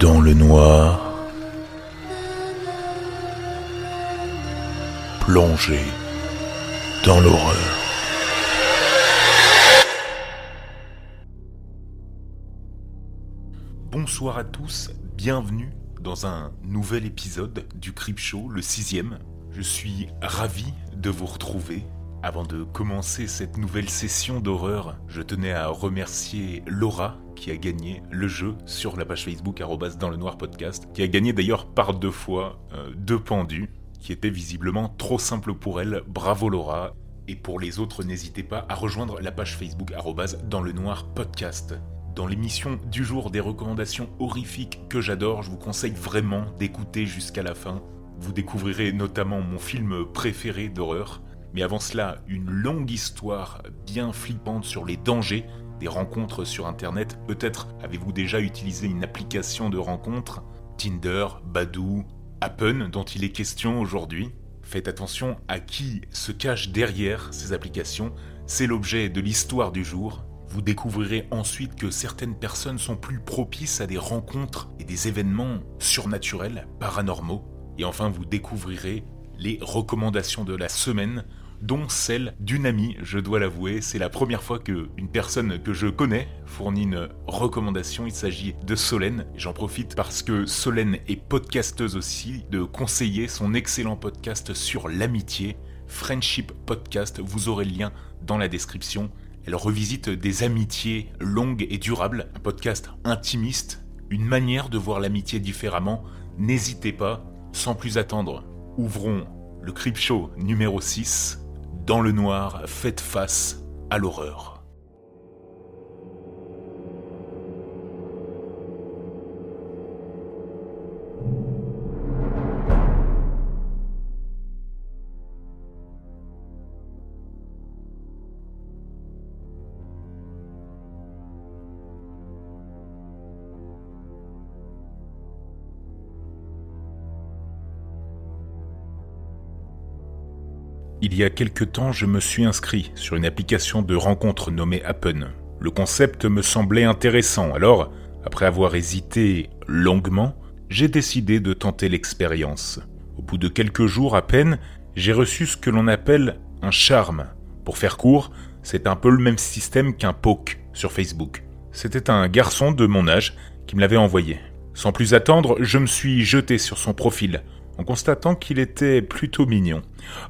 dans le noir, plongé dans l'horreur. Bonsoir à tous, bienvenue dans un nouvel épisode du Crip Show, le sixième. Je suis ravi de vous retrouver. Avant de commencer cette nouvelle session d'horreur, je tenais à remercier Laura qui a gagné le jeu sur la page Facebook dans le noir podcast, qui a gagné d'ailleurs par deux fois euh, deux pendus, qui étaient visiblement trop simples pour elle. Bravo Laura. Et pour les autres, n'hésitez pas à rejoindre la page Facebook dans le noir podcast. Dans l'émission du jour des recommandations horrifiques que j'adore, je vous conseille vraiment d'écouter jusqu'à la fin. Vous découvrirez notamment mon film préféré d'horreur, mais avant cela, une longue histoire bien flippante sur les dangers des rencontres sur Internet. Peut-être avez-vous déjà utilisé une application de rencontres, Tinder, Badoo, Appen dont il est question aujourd'hui. Faites attention à qui se cache derrière ces applications, c'est l'objet de l'histoire du jour. Vous découvrirez ensuite que certaines personnes sont plus propices à des rencontres et des événements surnaturels, paranormaux. Et enfin, vous découvrirez les recommandations de la semaine dont celle d'une amie, je dois l'avouer. C'est la première fois qu'une personne que je connais fournit une recommandation. Il s'agit de Solène. J'en profite parce que Solène est podcasteuse aussi, de conseiller son excellent podcast sur l'amitié, Friendship Podcast. Vous aurez le lien dans la description. Elle revisite des amitiés longues et durables, un podcast intimiste, une manière de voir l'amitié différemment. N'hésitez pas, sans plus attendre, ouvrons le Crip Show numéro 6 dans le noir, faites face à l'horreur. Y a quelque temps, je me suis inscrit sur une application de rencontre nommée Appen. Le concept me semblait intéressant, alors, après avoir hésité longuement, j'ai décidé de tenter l'expérience. Au bout de quelques jours à peine, j'ai reçu ce que l'on appelle un charme. Pour faire court, c'est un peu le même système qu'un poke sur Facebook. C'était un garçon de mon âge qui me l'avait envoyé. Sans plus attendre, je me suis jeté sur son profil, en constatant qu'il était plutôt mignon.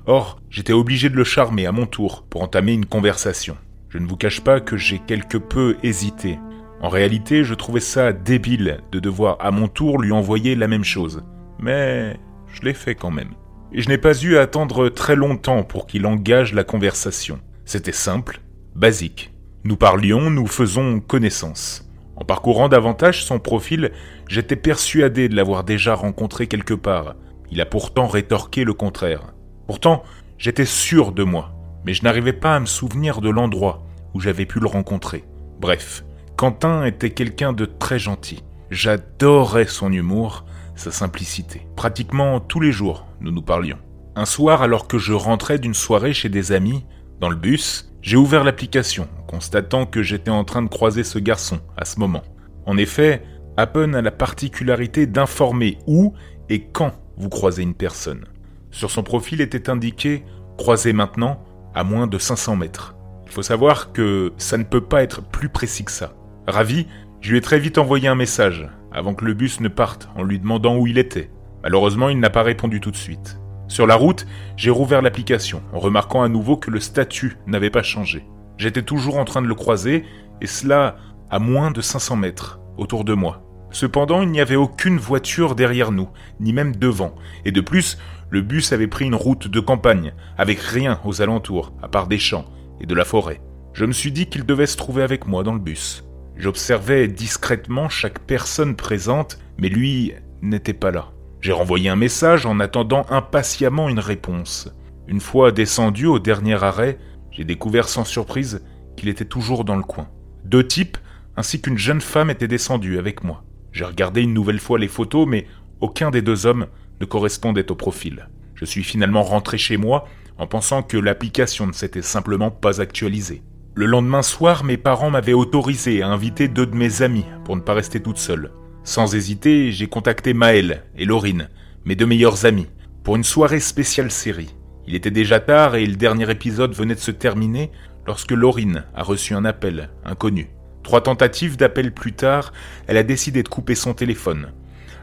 Or, j'étais obligé de le charmer à mon tour pour entamer une conversation. Je ne vous cache pas que j'ai quelque peu hésité. En réalité, je trouvais ça débile de devoir à mon tour lui envoyer la même chose. Mais je l'ai fait quand même. Et je n'ai pas eu à attendre très longtemps pour qu'il engage la conversation. C'était simple, basique. Nous parlions, nous faisons connaissance. En parcourant davantage son profil, j'étais persuadé de l'avoir déjà rencontré quelque part, il a pourtant rétorqué le contraire. Pourtant, j'étais sûr de moi, mais je n'arrivais pas à me souvenir de l'endroit où j'avais pu le rencontrer. Bref, Quentin était quelqu'un de très gentil. J'adorais son humour, sa simplicité. Pratiquement tous les jours, nous nous parlions. Un soir, alors que je rentrais d'une soirée chez des amis, dans le bus, j'ai ouvert l'application, constatant que j'étais en train de croiser ce garçon à ce moment. En effet, Appen a la particularité d'informer où et quand vous croisez une personne. Sur son profil était indiqué croisez maintenant à moins de 500 mètres. Il faut savoir que ça ne peut pas être plus précis que ça. Ravi, je lui ai très vite envoyé un message avant que le bus ne parte en lui demandant où il était. Malheureusement, il n'a pas répondu tout de suite. Sur la route, j'ai rouvert l'application en remarquant à nouveau que le statut n'avait pas changé. J'étais toujours en train de le croiser, et cela à moins de 500 mètres autour de moi. Cependant, il n'y avait aucune voiture derrière nous, ni même devant, et de plus, le bus avait pris une route de campagne, avec rien aux alentours, à part des champs et de la forêt. Je me suis dit qu'il devait se trouver avec moi dans le bus. J'observais discrètement chaque personne présente, mais lui n'était pas là. J'ai renvoyé un message en attendant impatiemment une réponse. Une fois descendu au dernier arrêt, j'ai découvert sans surprise qu'il était toujours dans le coin. Deux types ainsi qu'une jeune femme étaient descendus avec moi. J'ai regardé une nouvelle fois les photos, mais aucun des deux hommes ne correspondait au profil. Je suis finalement rentré chez moi en pensant que l'application ne s'était simplement pas actualisée. Le lendemain soir, mes parents m'avaient autorisé à inviter deux de mes amis pour ne pas rester toute seule. Sans hésiter, j'ai contacté Maël et Laurine, mes deux meilleurs amis, pour une soirée spéciale série. Il était déjà tard et le dernier épisode venait de se terminer lorsque Laurine a reçu un appel inconnu. Trois tentatives d'appel plus tard, elle a décidé de couper son téléphone.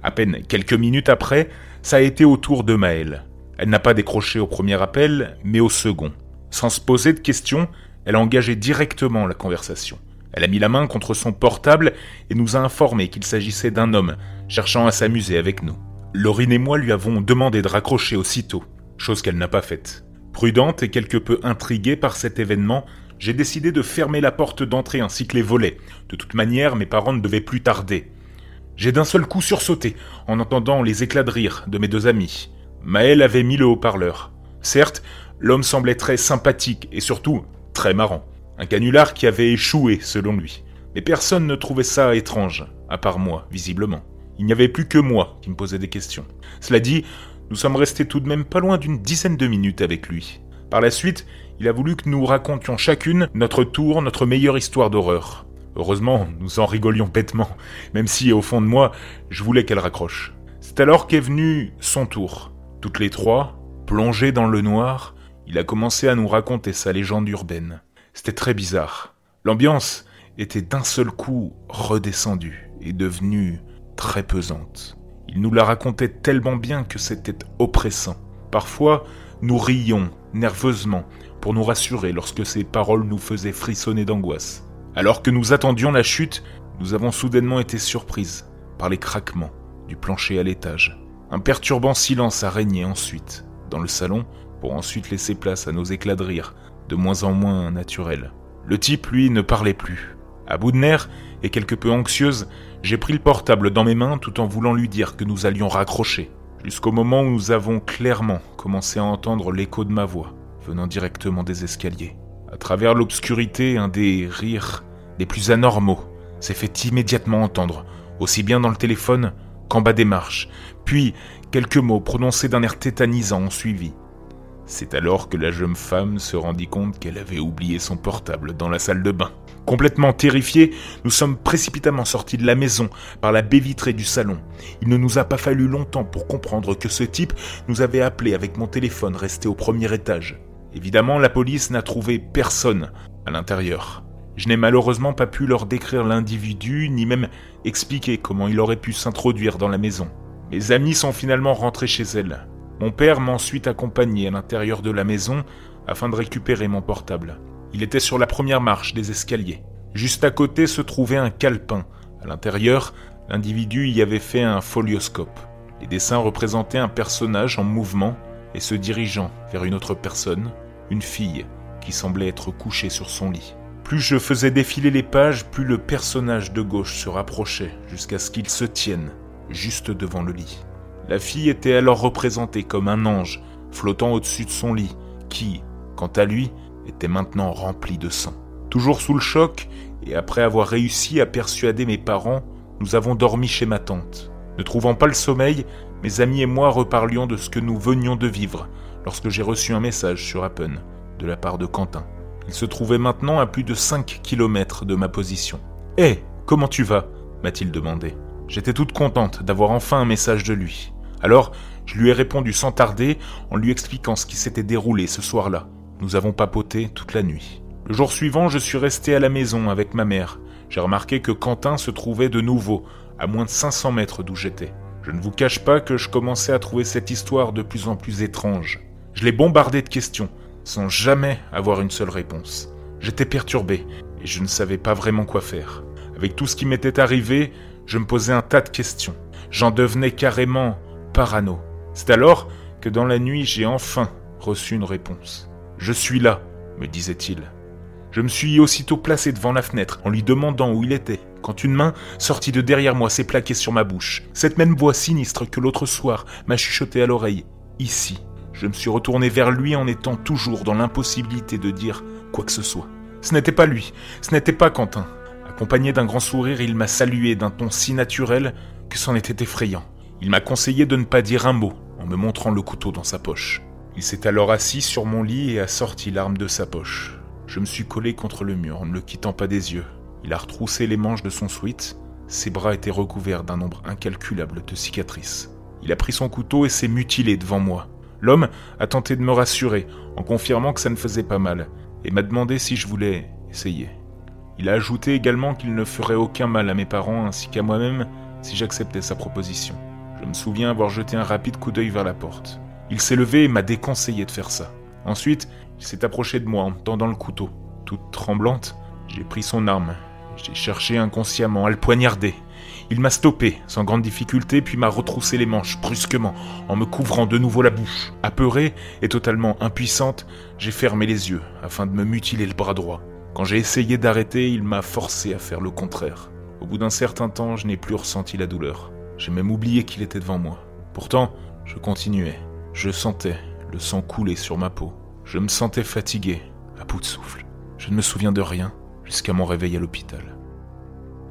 À peine quelques minutes après, ça a été au tour de Maël. Elle n'a pas décroché au premier appel, mais au second. Sans se poser de questions, elle a engagé directement la conversation. Elle a mis la main contre son portable et nous a informé qu'il s'agissait d'un homme cherchant à s'amuser avec nous. Laurine et moi lui avons demandé de raccrocher aussitôt, chose qu'elle n'a pas faite. Prudente et quelque peu intriguée par cet événement, j'ai décidé de fermer la porte d'entrée ainsi que les volets. De toute manière, mes parents ne devaient plus tarder. J'ai d'un seul coup sursauté en entendant les éclats de rire de mes deux amis. Maël avait mis le haut-parleur. Certes, l'homme semblait très sympathique et surtout très marrant. Un canular qui avait échoué, selon lui. Mais personne ne trouvait ça étrange, à part moi, visiblement. Il n'y avait plus que moi qui me posais des questions. Cela dit, nous sommes restés tout de même pas loin d'une dizaine de minutes avec lui. Par la suite, il a voulu que nous racontions chacune notre tour, notre meilleure histoire d'horreur. Heureusement, nous en rigolions bêtement, même si, au fond de moi, je voulais qu'elle raccroche. C'est alors qu'est venu son tour. Toutes les trois, plongées dans le noir, il a commencé à nous raconter sa légende urbaine. C'était très bizarre. L'ambiance était d'un seul coup redescendue et devenue très pesante. Il nous la racontait tellement bien que c'était oppressant. Parfois, nous rions nerveusement pour nous rassurer lorsque ses paroles nous faisaient frissonner d'angoisse. Alors que nous attendions la chute, nous avons soudainement été surprises par les craquements du plancher à l'étage. Un perturbant silence a régné ensuite dans le salon pour ensuite laisser place à nos éclats de rire, de moins en moins naturels. Le type, lui, ne parlait plus. À bout de nerfs et quelque peu anxieuse, j'ai pris le portable dans mes mains tout en voulant lui dire que nous allions raccrocher, jusqu'au moment où nous avons clairement commencé à entendre l'écho de ma voix, venant directement des escaliers. À travers l'obscurité, un des rires les plus anormaux s'est fait immédiatement entendre, aussi bien dans le téléphone qu'en bas des marches, puis quelques mots prononcés d'un air tétanisant ont suivi. C'est alors que la jeune femme se rendit compte qu'elle avait oublié son portable dans la salle de bain. Complètement terrifiés, nous sommes précipitamment sortis de la maison par la baie vitrée du salon. Il ne nous a pas fallu longtemps pour comprendre que ce type nous avait appelé avec mon téléphone resté au premier étage. Évidemment, la police n'a trouvé personne à l'intérieur. Je n'ai malheureusement pas pu leur décrire l'individu, ni même expliquer comment il aurait pu s'introduire dans la maison. Mes amis sont finalement rentrés chez elle. Mon père m'a ensuite accompagné à l'intérieur de la maison afin de récupérer mon portable. Il était sur la première marche des escaliers. Juste à côté se trouvait un calepin. À l'intérieur, l'individu y avait fait un folioscope. Les dessins représentaient un personnage en mouvement et se dirigeant vers une autre personne, une fille, qui semblait être couchée sur son lit. Plus je faisais défiler les pages, plus le personnage de gauche se rapprochait jusqu'à ce qu'il se tienne juste devant le lit. La fille était alors représentée comme un ange flottant au-dessus de son lit, qui, quant à lui, était maintenant rempli de sang. Toujours sous le choc, et après avoir réussi à persuader mes parents, nous avons dormi chez ma tante. Ne trouvant pas le sommeil, mes amis et moi reparlions de ce que nous venions de vivre lorsque j'ai reçu un message sur Appen de la part de Quentin. Il se trouvait maintenant à plus de 5 kilomètres de ma position. Hé, comment tu vas? m'a-t-il demandé. J'étais toute contente d'avoir enfin un message de lui. Alors, je lui ai répondu sans tarder en lui expliquant ce qui s'était déroulé ce soir-là. Nous avons papoté toute la nuit. Le jour suivant, je suis resté à la maison avec ma mère. J'ai remarqué que Quentin se trouvait de nouveau à moins de 500 mètres d'où j'étais. Je ne vous cache pas que je commençais à trouver cette histoire de plus en plus étrange. Je l'ai bombardé de questions, sans jamais avoir une seule réponse. J'étais perturbé, et je ne savais pas vraiment quoi faire. Avec tout ce qui m'était arrivé, je me posais un tas de questions. J'en devenais carrément parano. C'est alors que dans la nuit j'ai enfin reçu une réponse. Je suis là, me disait-il. Je me suis aussitôt placé devant la fenêtre en lui demandant où il était, quand une main sortie de derrière moi s'est plaquée sur ma bouche. Cette même voix sinistre que l'autre soir m'a chuchoté à l'oreille. Ici. Je me suis retourné vers lui en étant toujours dans l'impossibilité de dire quoi que ce soit. Ce n'était pas lui, ce n'était pas Quentin. Accompagné d'un grand sourire, il m'a salué d'un ton si naturel que c'en était effrayant. Il m'a conseillé de ne pas dire un mot en me montrant le couteau dans sa poche. Il s'est alors assis sur mon lit et a sorti l'arme de sa poche. Je me suis collé contre le mur en ne le quittant pas des yeux. Il a retroussé les manches de son sweat, Ses bras étaient recouverts d'un nombre incalculable de cicatrices. Il a pris son couteau et s'est mutilé devant moi. L'homme a tenté de me rassurer en confirmant que ça ne faisait pas mal et m'a demandé si je voulais essayer. Il a ajouté également qu'il ne ferait aucun mal à mes parents ainsi qu'à moi-même si j'acceptais sa proposition. Je me souviens avoir jeté un rapide coup d'œil vers la porte. Il s'est levé et m'a déconseillé de faire ça. Ensuite, il s'est approché de moi en me tendant le couteau. Toute tremblante, j'ai pris son arme. J'ai cherché inconsciemment à le poignarder. Il m'a stoppé sans grande difficulté puis m'a retroussé les manches brusquement en me couvrant de nouveau la bouche. Apeurée et totalement impuissante, j'ai fermé les yeux afin de me mutiler le bras droit. Quand j'ai essayé d'arrêter, il m'a forcé à faire le contraire. Au bout d'un certain temps, je n'ai plus ressenti la douleur. J'ai même oublié qu'il était devant moi. Pourtant, je continuais. Je sentais le sang couler sur ma peau. Je me sentais fatigué, à bout de souffle. Je ne me souviens de rien jusqu'à mon réveil à l'hôpital.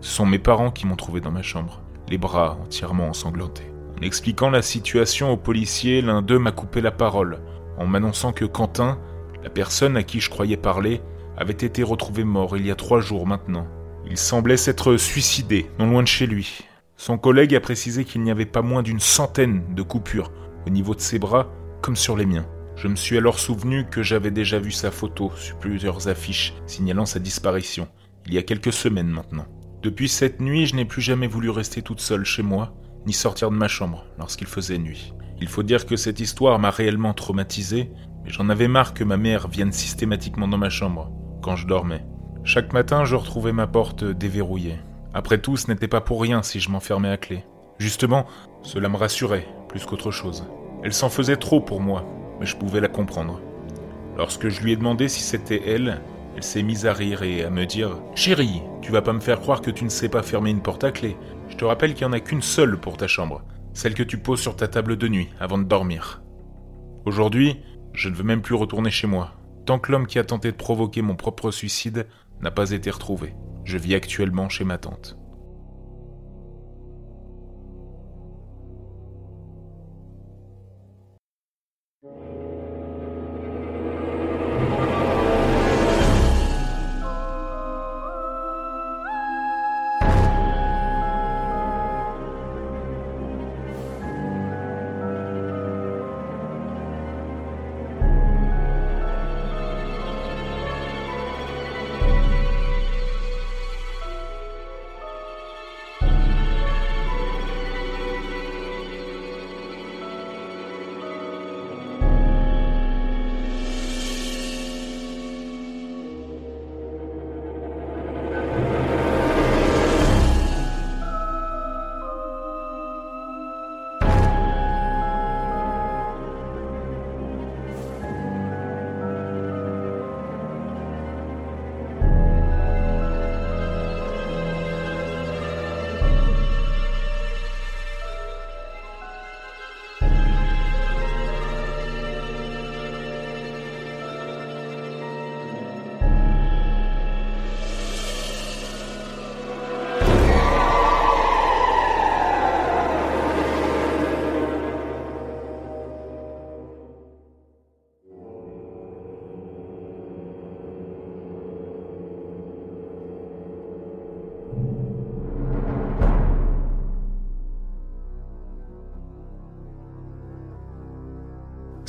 Ce sont mes parents qui m'ont trouvé dans ma chambre, les bras entièrement ensanglantés. En expliquant la situation aux policiers, l'un d'eux m'a coupé la parole, en m'annonçant que Quentin, la personne à qui je croyais parler, avait été retrouvé mort il y a trois jours maintenant. Il semblait s'être suicidé, non loin de chez lui. Son collègue a précisé qu'il n'y avait pas moins d'une centaine de coupures au niveau de ses bras, comme sur les miens. Je me suis alors souvenu que j'avais déjà vu sa photo sur plusieurs affiches signalant sa disparition, il y a quelques semaines maintenant. Depuis cette nuit, je n'ai plus jamais voulu rester toute seule chez moi, ni sortir de ma chambre lorsqu'il faisait nuit. Il faut dire que cette histoire m'a réellement traumatisé, mais j'en avais marre que ma mère vienne systématiquement dans ma chambre quand je dormais. Chaque matin, je retrouvais ma porte déverrouillée. Après tout, ce n'était pas pour rien si je m'enfermais à clé. Justement, cela me rassurait plus qu'autre chose. Elle s'en faisait trop pour moi, mais je pouvais la comprendre. Lorsque je lui ai demandé si c'était elle, elle s'est mise à rire et à me dire Chérie, tu vas pas me faire croire que tu ne sais pas fermer une porte à clé. Je te rappelle qu'il n'y en a qu'une seule pour ta chambre, celle que tu poses sur ta table de nuit avant de dormir. Aujourd'hui, je ne veux même plus retourner chez moi, tant que l'homme qui a tenté de provoquer mon propre suicide n'a pas été retrouvé. Je vis actuellement chez ma tante.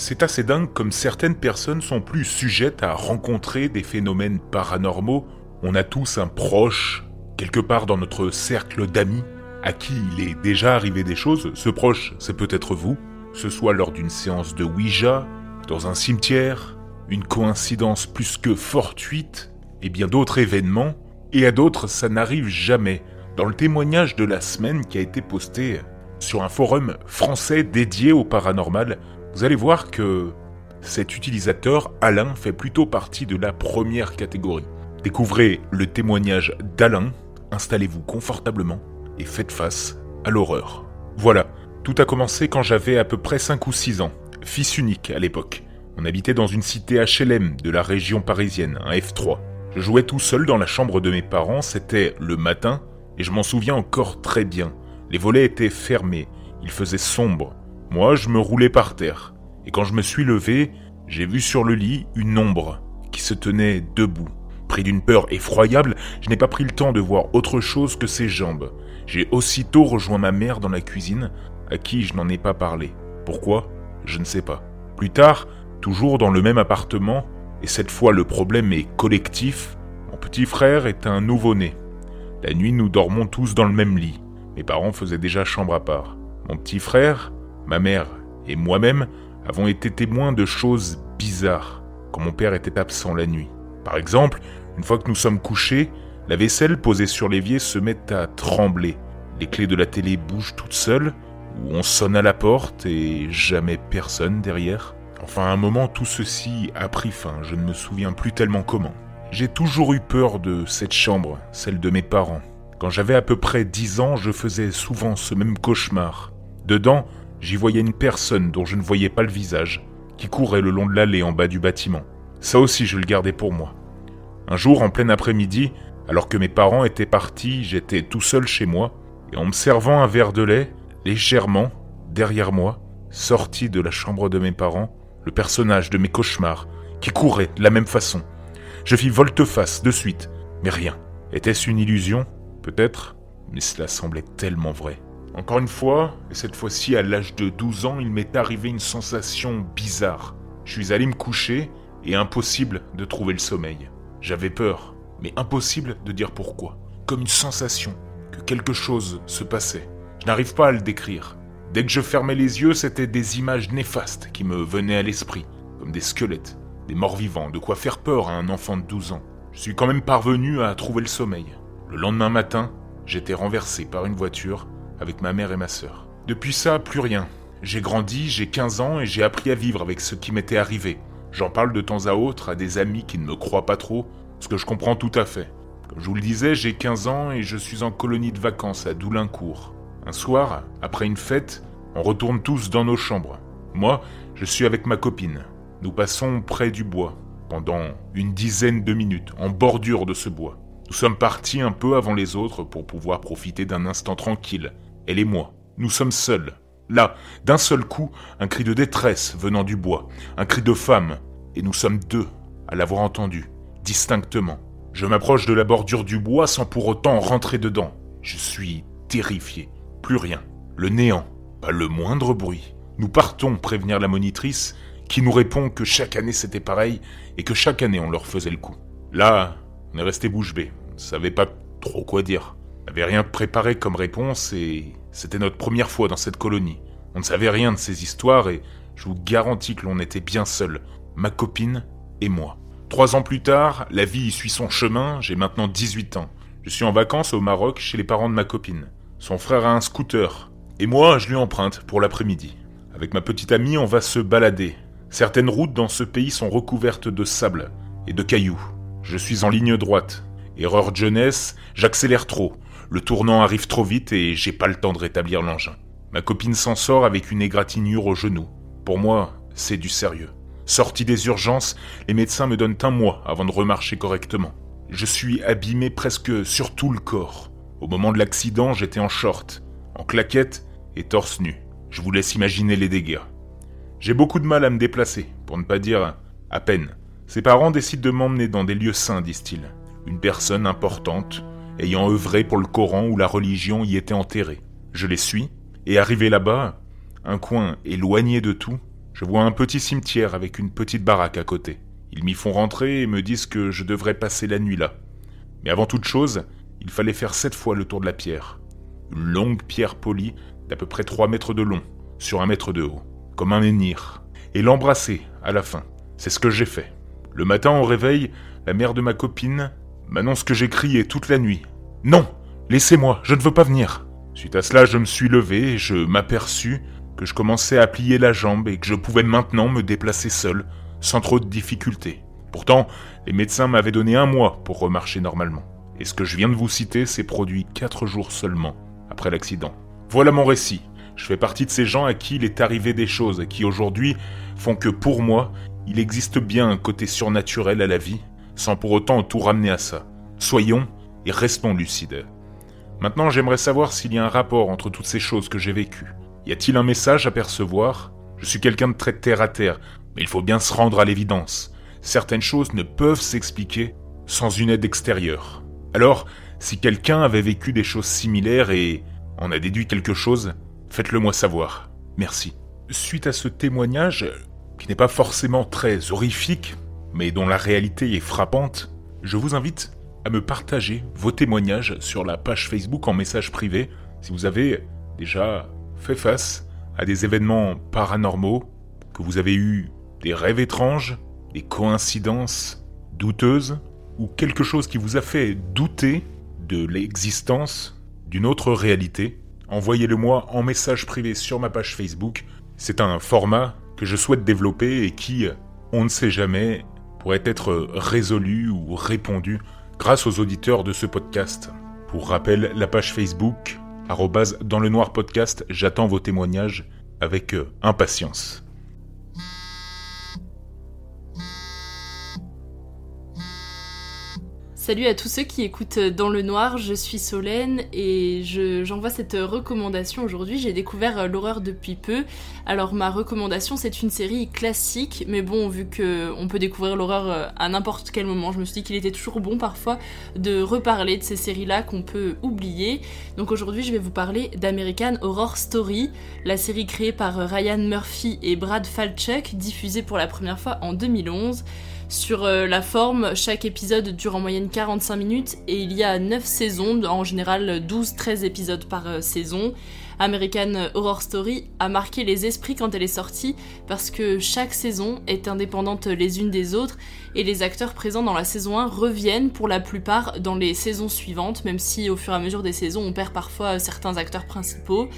C'est assez dingue comme certaines personnes sont plus sujettes à rencontrer des phénomènes paranormaux. On a tous un proche, quelque part dans notre cercle d'amis, à qui il est déjà arrivé des choses. Ce proche, c'est peut-être vous, ce soit lors d'une séance de Ouija, dans un cimetière, une coïncidence plus que fortuite, et bien d'autres événements, et à d'autres ça n'arrive jamais. Dans le témoignage de la semaine qui a été posté sur un forum français dédié au paranormal, vous allez voir que cet utilisateur, Alain, fait plutôt partie de la première catégorie. Découvrez le témoignage d'Alain, installez-vous confortablement et faites face à l'horreur. Voilà, tout a commencé quand j'avais à peu près 5 ou 6 ans, fils unique à l'époque. On habitait dans une cité HLM de la région parisienne, un F3. Je jouais tout seul dans la chambre de mes parents, c'était le matin, et je m'en souviens encore très bien. Les volets étaient fermés, il faisait sombre, moi, je me roulais par terre, et quand je me suis levé, j'ai vu sur le lit une ombre qui se tenait debout, Pris d'une peur effroyable, je n'ai pas pris le temps de voir autre chose que ses jambes. J'ai aussitôt rejoint ma mère dans la cuisine, à qui je n'en ai pas parlé. Pourquoi? Je ne sais pas. Plus tard, toujours dans le même appartement, et cette fois le problème est collectif, mon petit frère est un nouveau-né. La nuit, nous dormons tous dans le même lit. Mes parents faisaient déjà chambre à part. Mon petit frère, ma mère et moi-même avons été témoins de choses bizarres quand mon père était absent la nuit. Par exemple, une fois que nous sommes couchés, la vaisselle posée sur l'évier se met à trembler. Les clés de la télé bougent toutes seules, ou on sonne à la porte et jamais personne derrière. Enfin, à un moment, tout ceci a pris fin, je ne me souviens plus tellement comment. J'ai toujours eu peur de cette chambre, celle de mes parents. Quand j'avais à peu près dix ans, je faisais souvent ce même cauchemar. Dedans, j'y voyais une personne dont je ne voyais pas le visage, qui courait le long de l'allée en bas du bâtiment. Ça aussi, je le gardais pour moi. Un jour, en plein après-midi, alors que mes parents étaient partis, j'étais tout seul chez moi, et en me servant un verre de lait, légèrement, derrière moi, sorti de la chambre de mes parents, le personnage de mes cauchemars, qui courait de la même façon. Je fis volte-face de suite, mais rien. Était-ce une illusion? Peut-être, mais cela semblait tellement vrai. Encore une fois, et cette fois-ci à l'âge de 12 ans, il m'est arrivé une sensation bizarre. Je suis allé me coucher et impossible de trouver le sommeil. J'avais peur, mais impossible de dire pourquoi. Comme une sensation que quelque chose se passait. Je n'arrive pas à le décrire. Dès que je fermais les yeux, c'était des images néfastes qui me venaient à l'esprit, comme des squelettes, des morts vivants, de quoi faire peur à un enfant de 12 ans. Je suis quand même parvenu à trouver le sommeil. Le lendemain matin, j'étais renversé par une voiture avec ma mère et ma sœur. Depuis ça, plus rien. J'ai grandi, j'ai 15 ans et j'ai appris à vivre avec ce qui m'était arrivé. J'en parle de temps à autre à des amis qui ne me croient pas trop, ce que je comprends tout à fait. Comme je vous le disais, j'ai 15 ans et je suis en colonie de vacances à Doulincourt. Un soir, après une fête, on retourne tous dans nos chambres. Moi, je suis avec ma copine. Nous passons près du bois, pendant une dizaine de minutes, en bordure de ce bois. Nous sommes partis un peu avant les autres pour pouvoir profiter d'un instant tranquille, elle et moi. Nous sommes seuls. Là, d'un seul coup, un cri de détresse venant du bois, un cri de femme, et nous sommes deux à l'avoir entendu, distinctement. Je m'approche de la bordure du bois sans pour autant rentrer dedans. Je suis terrifié. Plus rien. Le néant. Pas le moindre bruit. Nous partons prévenir la monitrice, qui nous répond que chaque année c'était pareil et que chaque année on leur faisait le coup. Là, on est resté bouche bée. On ne savait pas trop quoi dire n'avait rien préparé comme réponse et c'était notre première fois dans cette colonie. On ne savait rien de ces histoires et je vous garantis que l'on était bien seuls, ma copine et moi. Trois ans plus tard, la vie y suit son chemin, j'ai maintenant 18 ans. Je suis en vacances au Maroc chez les parents de ma copine. Son frère a un scooter, et moi je lui emprunte pour l'après-midi. Avec ma petite amie, on va se balader. Certaines routes dans ce pays sont recouvertes de sable et de cailloux. Je suis en ligne droite. Erreur de jeunesse, j'accélère trop. Le tournant arrive trop vite et j'ai pas le temps de rétablir l'engin. Ma copine s'en sort avec une égratignure au genou. Pour moi, c'est du sérieux. Sorti des urgences, les médecins me donnent un mois avant de remarcher correctement. Je suis abîmé presque sur tout le corps. Au moment de l'accident, j'étais en short, en claquette et torse nu. Je vous laisse imaginer les dégâts. J'ai beaucoup de mal à me déplacer, pour ne pas dire à peine. Ses parents décident de m'emmener dans des lieux saints, disent-ils. Une personne importante, ayant œuvré pour le Coran où la religion y était enterrée. Je les suis, et arrivé là-bas, un coin éloigné de tout, je vois un petit cimetière avec une petite baraque à côté. Ils m'y font rentrer et me disent que je devrais passer la nuit là. Mais avant toute chose, il fallait faire sept fois le tour de la pierre. Une longue pierre polie d'à peu près trois mètres de long, sur un mètre de haut, comme un menhir, et l'embrasser à la fin. C'est ce que j'ai fait. Le matin au réveil, la mère de ma copine m'annonce que j'ai crié toute la nuit. Non Laissez-moi, je ne veux pas venir. Suite à cela, je me suis levé et je m'aperçus que je commençais à plier la jambe et que je pouvais maintenant me déplacer seul, sans trop de difficultés. Pourtant, les médecins m'avaient donné un mois pour remarcher normalement. Et ce que je viens de vous citer s'est produit quatre jours seulement après l'accident. Voilà mon récit. Je fais partie de ces gens à qui il est arrivé des choses qui aujourd'hui font que pour moi, il existe bien un côté surnaturel à la vie sans pour autant tout ramener à ça. Soyons et restons lucides. Maintenant, j'aimerais savoir s'il y a un rapport entre toutes ces choses que j'ai vécues. Y a-t-il un message à percevoir? Je suis quelqu'un de très terre à terre, mais il faut bien se rendre à l'évidence. Certaines choses ne peuvent s'expliquer sans une aide extérieure. Alors, si quelqu'un avait vécu des choses similaires et en a déduit quelque chose, faites-le moi savoir. Merci. Suite à ce témoignage, qui n'est pas forcément très horrifique, mais dont la réalité est frappante, je vous invite à me partager vos témoignages sur la page Facebook en message privé si vous avez déjà fait face à des événements paranormaux, que vous avez eu des rêves étranges, des coïncidences douteuses, ou quelque chose qui vous a fait douter de l'existence d'une autre réalité, envoyez-le moi en message privé sur ma page Facebook. C'est un format que je souhaite développer et qui, on ne sait jamais, pourrait être résolu ou répondu grâce aux auditeurs de ce podcast. Pour rappel, la page Facebook, dans le noir podcast, j'attends vos témoignages avec euh, impatience. Salut à tous ceux qui écoutent Dans le Noir, je suis Solène et j'envoie cette recommandation aujourd'hui. J'ai découvert euh, l'horreur depuis peu. Alors ma recommandation c'est une série classique, mais bon vu qu'on peut découvrir l'horreur euh, à n'importe quel moment, je me suis dit qu'il était toujours bon parfois de reparler de ces séries-là qu'on peut oublier. Donc aujourd'hui je vais vous parler d'American Horror Story, la série créée par Ryan Murphy et Brad Falchuk, diffusée pour la première fois en 2011. Sur euh, la forme, chaque épisode dure en moyenne 45 minutes et il y a 9 saisons, en général 12-13 épisodes par euh, saison. American Horror Story a marqué les esprits quand elle est sortie parce que chaque saison est indépendante les unes des autres et les acteurs présents dans la saison 1 reviennent pour la plupart dans les saisons suivantes, même si au fur et à mesure des saisons on perd parfois certains acteurs principaux.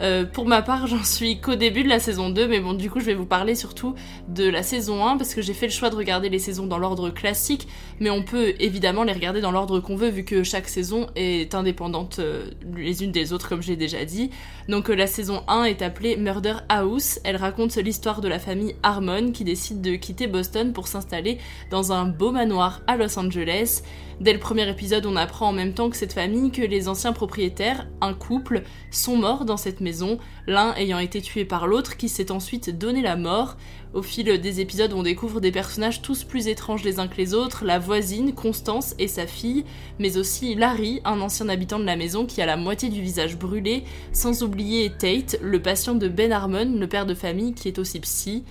Euh, pour ma part, j'en suis qu'au début de la saison 2, mais bon, du coup, je vais vous parler surtout de la saison 1 parce que j'ai fait le choix de regarder les saisons dans l'ordre classique, mais on peut évidemment les regarder dans l'ordre qu'on veut vu que chaque saison est indépendante euh, les unes des autres, comme j'ai déjà dit. Donc, euh, la saison 1 est appelée Murder House. Elle raconte l'histoire de la famille Harmon qui décide de quitter Boston pour s'installer dans un beau manoir à Los Angeles. Dès le premier épisode, on apprend en même temps que cette famille que les anciens propriétaires, un couple, sont morts dans cette maison, l'un ayant été tué par l'autre qui s'est ensuite donné la mort. Au fil des épisodes, on découvre des personnages tous plus étranges les uns que les autres, la voisine, Constance et sa fille, mais aussi Larry, un ancien habitant de la maison qui a la moitié du visage brûlé, sans oublier Tate, le patient de Ben Harmon, le père de famille qui est aussi psy.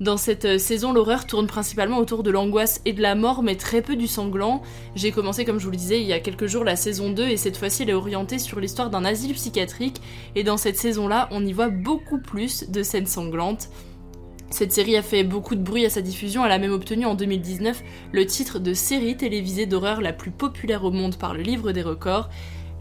Dans cette euh, saison, l'horreur tourne principalement autour de l'angoisse et de la mort, mais très peu du sanglant. J'ai commencé, comme je vous le disais, il y a quelques jours la saison 2, et cette fois-ci, elle est orientée sur l'histoire d'un asile psychiatrique, et dans cette saison-là, on y voit beaucoup plus de scènes sanglantes. Cette série a fait beaucoup de bruit à sa diffusion, elle a même obtenu en 2019 le titre de série télévisée d'horreur la plus populaire au monde par le livre des records,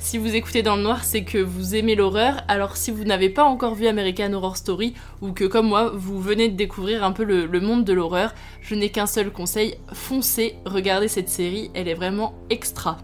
si vous écoutez dans le noir, c'est que vous aimez l'horreur. Alors si vous n'avez pas encore vu American Horror Story, ou que comme moi, vous venez de découvrir un peu le, monde de l'horreur, je n'ai qu'un seul conseil, foncez, regardez cette série, elle est vraiment extra.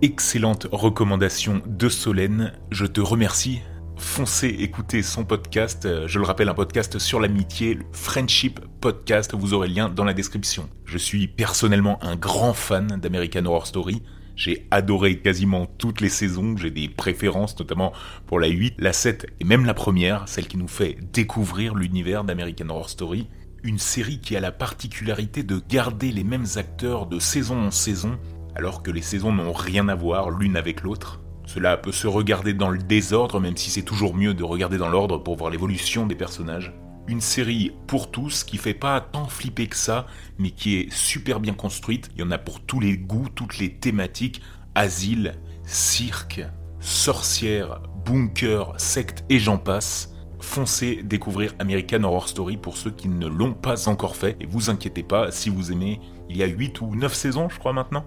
Excellente recommandation de Solène, je te remercie. Foncez écouter son podcast, je le rappelle un podcast sur l'amitié, Friendship Podcast, vous aurez le lien dans la description. Je suis personnellement un grand fan d'American Horror Story, j'ai adoré quasiment toutes les saisons, j'ai des préférences notamment pour la 8, la 7 et même la première, celle qui nous fait découvrir l'univers d'American Horror Story. Une série qui a la particularité de garder les mêmes acteurs de saison en saison, alors que les saisons n'ont rien à voir l'une avec l'autre. Cela peut se regarder dans le désordre, même si c'est toujours mieux de regarder dans l'ordre pour voir l'évolution des personnages une série pour tous qui fait pas tant flipper que ça, mais qui est super bien construite. Il y en a pour tous les goûts, toutes les thématiques asile, cirque, sorcière, bunker, secte et j'en passe. Foncez découvrir American Horror Story pour ceux qui ne l'ont pas encore fait. Et vous inquiétez pas, si vous aimez, il y a 8 ou 9 saisons, je crois maintenant.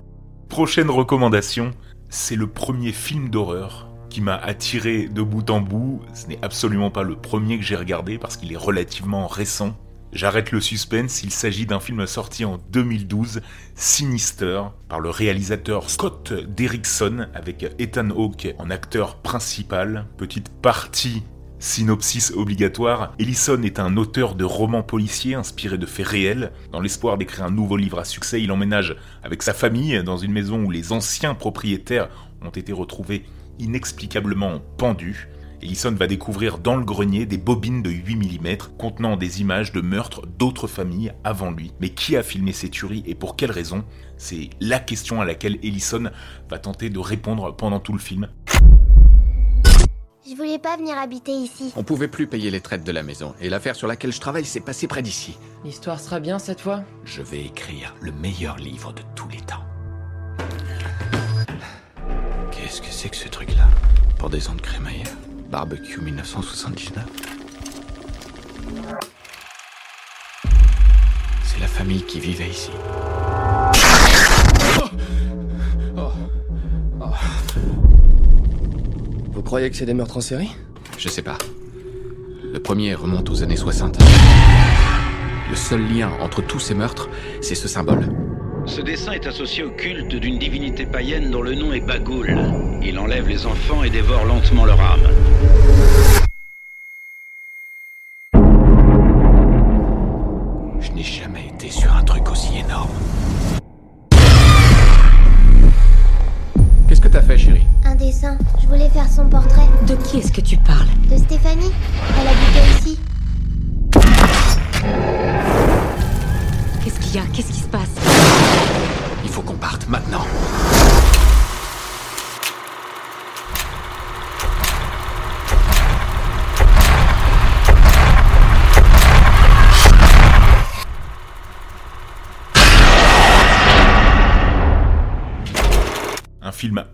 Prochaine recommandation, c'est le premier film d'horreur qui m'a attiré de bout en bout. Ce n'est absolument pas le premier que j'ai regardé parce qu'il est relativement récent. J'arrête le suspense, il s'agit d'un film sorti en 2012, Sinister, par le réalisateur Scott Derrickson, avec Ethan Hawke en acteur principal. Petite partie Synopsis obligatoire, Ellison est un auteur de romans policiers inspirés de faits réels. Dans l'espoir d'écrire un nouveau livre à succès, il emménage avec sa famille dans une maison où les anciens propriétaires ont été retrouvés inexplicablement pendu, Ellison va découvrir dans le grenier des bobines de 8 mm contenant des images de meurtres d'autres familles avant lui. Mais qui a filmé ces tueries et pour quelles raisons C'est la question à laquelle Ellison va tenter de répondre pendant tout le film. Je voulais pas venir habiter ici. On pouvait plus payer les traites de la maison, et l'affaire sur laquelle je travaille s'est passée près d'ici. L'histoire sera bien cette fois? Je vais écrire le meilleur livre de tous les temps. Qu'est-ce que c'est que ce truc-là Pendaison de crémaillère Barbecue 1979 C'est la famille qui vivait ici. Vous croyez que c'est des meurtres en série Je sais pas. Le premier remonte aux années 60. Le seul lien entre tous ces meurtres, c'est ce symbole. Ce dessin est associé au culte d'une divinité païenne dont le nom est Bagoul. Il enlève les enfants et dévore lentement leur âme. Je n'ai jamais été sur un truc aussi énorme. Qu'est-ce que t'as fait, chérie Un dessin. Je voulais faire son portrait. De qui est-ce que tu parles? De Stéphanie. Elle habitait ici.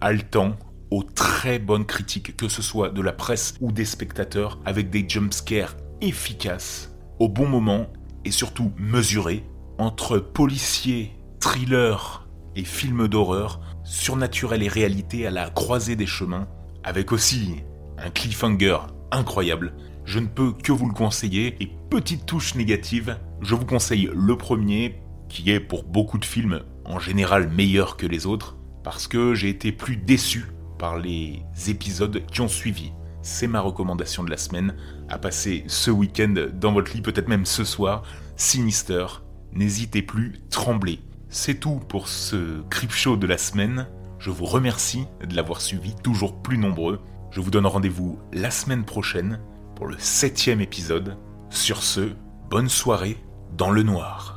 Haletant, aux très bonnes critiques, que ce soit de la presse ou des spectateurs, avec des jumpscares efficaces, au bon moment et surtout mesurés, entre policiers, thrillers et films d'horreur, surnaturel et réalité à la croisée des chemins, avec aussi un cliffhanger incroyable. Je ne peux que vous le conseiller, et petite touche négative, je vous conseille le premier, qui est pour beaucoup de films en général meilleur que les autres, parce que j'ai été plus déçu par les épisodes qui ont suivi. C'est ma recommandation de la semaine, à passer ce week-end dans votre lit, peut-être même ce soir, Sinister. N'hésitez plus, tremblez. C'est tout pour ce Crip Show de la semaine. Je vous remercie de l'avoir suivi, toujours plus nombreux. Je vous donne rendez-vous la semaine prochaine pour le septième épisode. Sur ce, bonne soirée dans le noir.